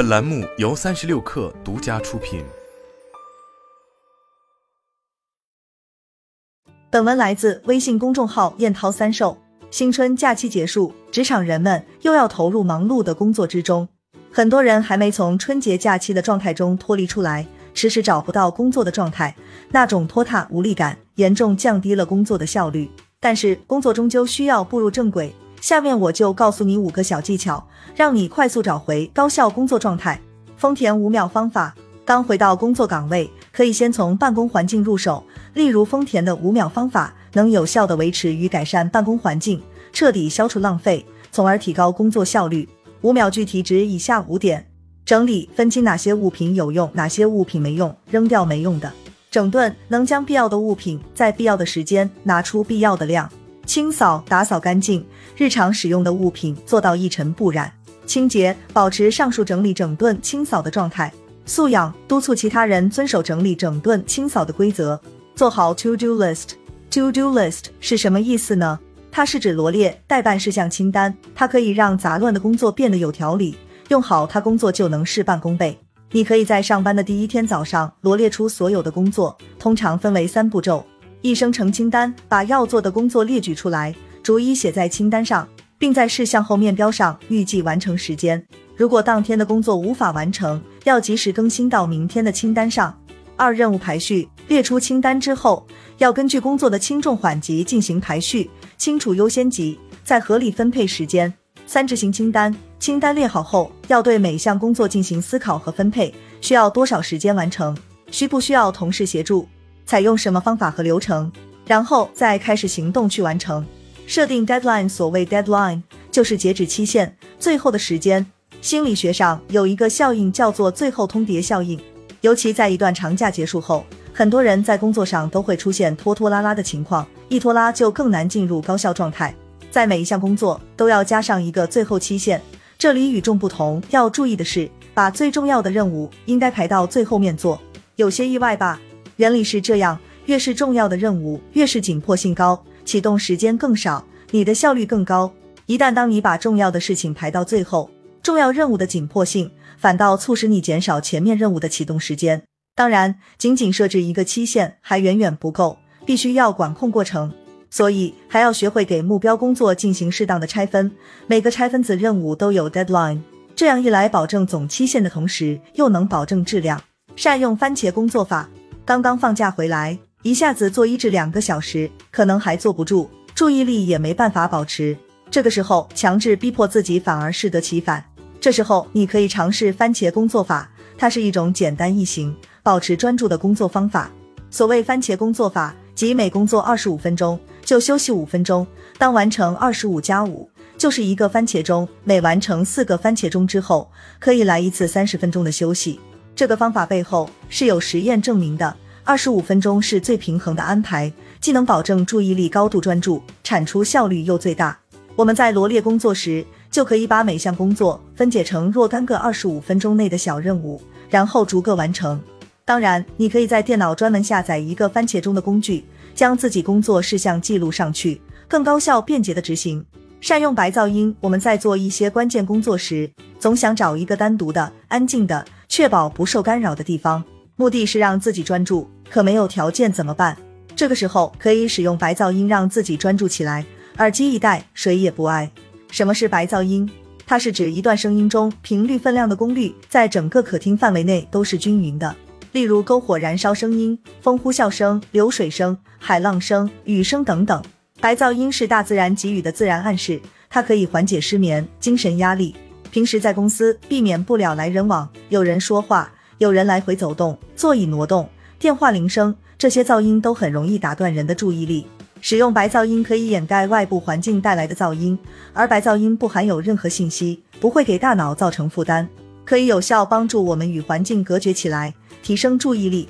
本栏目由三十六氪独家出品。本文来自微信公众号“燕涛三寿”。新春假期结束，职场人们又要投入忙碌的工作之中。很多人还没从春节假期的状态中脱离出来，迟迟找不到工作的状态，那种拖沓无力感严重降低了工作的效率。但是工作终究需要步入正轨，下面我就告诉你五个小技巧，让你快速找回高效工作状态。丰田五秒方法，刚回到工作岗位，可以先从办公环境入手，例如丰田的五秒方法，能有效的维持与改善办公环境，彻底消除浪费，从而提高工作效率。五秒具体指以下五点：整理分清哪些物品有用，哪些物品没用，扔掉没用的；整顿能将必要的物品在必要的时间拿出必要的量；清扫打扫干净日常使用的物品，做到一尘不染；清洁保持上述整理整顿清扫的状态；素养督促其他人遵守整理整顿清扫的规则，做好 to do list。to do list 是什么意思呢？它是指罗列待办事项清单，它可以让杂乱的工作变得有条理，用好它工作就能事半功倍。你可以在上班的第一天早上罗列出所有的工作，通常分为三步骤：一生成清单，把要做的工作列举出来，逐一写在清单上，并在事项后面标上预计完成时间。如果当天的工作无法完成，要及时更新到明天的清单上。二、任务排序，列出清单之后，要根据工作的轻重缓急进行排序。清楚优先级，再合理分配时间。三执行清单，清单列好后，要对每项工作进行思考和分配，需要多少时间完成，需不需要同事协助，采用什么方法和流程，然后再开始行动去完成。设定 deadline，所谓 deadline 就是截止期限，最后的时间。心理学上有一个效应叫做最后通牒效应，尤其在一段长假结束后。很多人在工作上都会出现拖拖拉拉的情况，一拖拉就更难进入高效状态。在每一项工作都要加上一个最后期限，这里与众不同。要注意的是，把最重要的任务应该排到最后面做。有些意外吧？原理是这样：越是重要的任务，越是紧迫性高，启动时间更少，你的效率更高。一旦当你把重要的事情排到最后，重要任务的紧迫性反倒促使你减少前面任务的启动时间。当然，仅仅设置一个期限还远远不够，必须要管控过程，所以还要学会给目标工作进行适当的拆分，每个拆分子任务都有 deadline，这样一来，保证总期限的同时，又能保证质量。善用番茄工作法，刚刚放假回来，一下子做一至两个小时，可能还坐不住，注意力也没办法保持，这个时候强制逼迫自己反而适得其反。这时候你可以尝试番茄工作法，它是一种简单易行。保持专注的工作方法。所谓番茄工作法，即每工作二十五分钟就休息五分钟。当完成二十五加五，就是一个番茄钟。每完成四个番茄钟之后，可以来一次三十分钟的休息。这个方法背后是有实验证明的，二十五分钟是最平衡的安排，既能保证注意力高度专注，产出效率又最大。我们在罗列工作时，就可以把每项工作分解成若干个二十五分钟内的小任务，然后逐个完成。当然，你可以在电脑专门下载一个番茄钟的工具，将自己工作事项记录上去，更高效便捷的执行。善用白噪音，我们在做一些关键工作时，总想找一个单独的、安静的，确保不受干扰的地方，目的是让自己专注。可没有条件怎么办？这个时候可以使用白噪音，让自己专注起来。耳机一戴，谁也不爱。什么是白噪音？它是指一段声音中频率分量的功率在整个可听范围内都是均匀的。例如篝火燃烧声音、风呼啸声、流水声、海浪声、雨声等等。白噪音是大自然给予的自然暗示，它可以缓解失眠、精神压力。平时在公司避免不了来人往，有人说话，有人来回走动，座椅挪动，电话铃声，这些噪音都很容易打断人的注意力。使用白噪音可以掩盖外部环境带来的噪音，而白噪音不含有任何信息，不会给大脑造成负担，可以有效帮助我们与环境隔绝起来。提升注意力，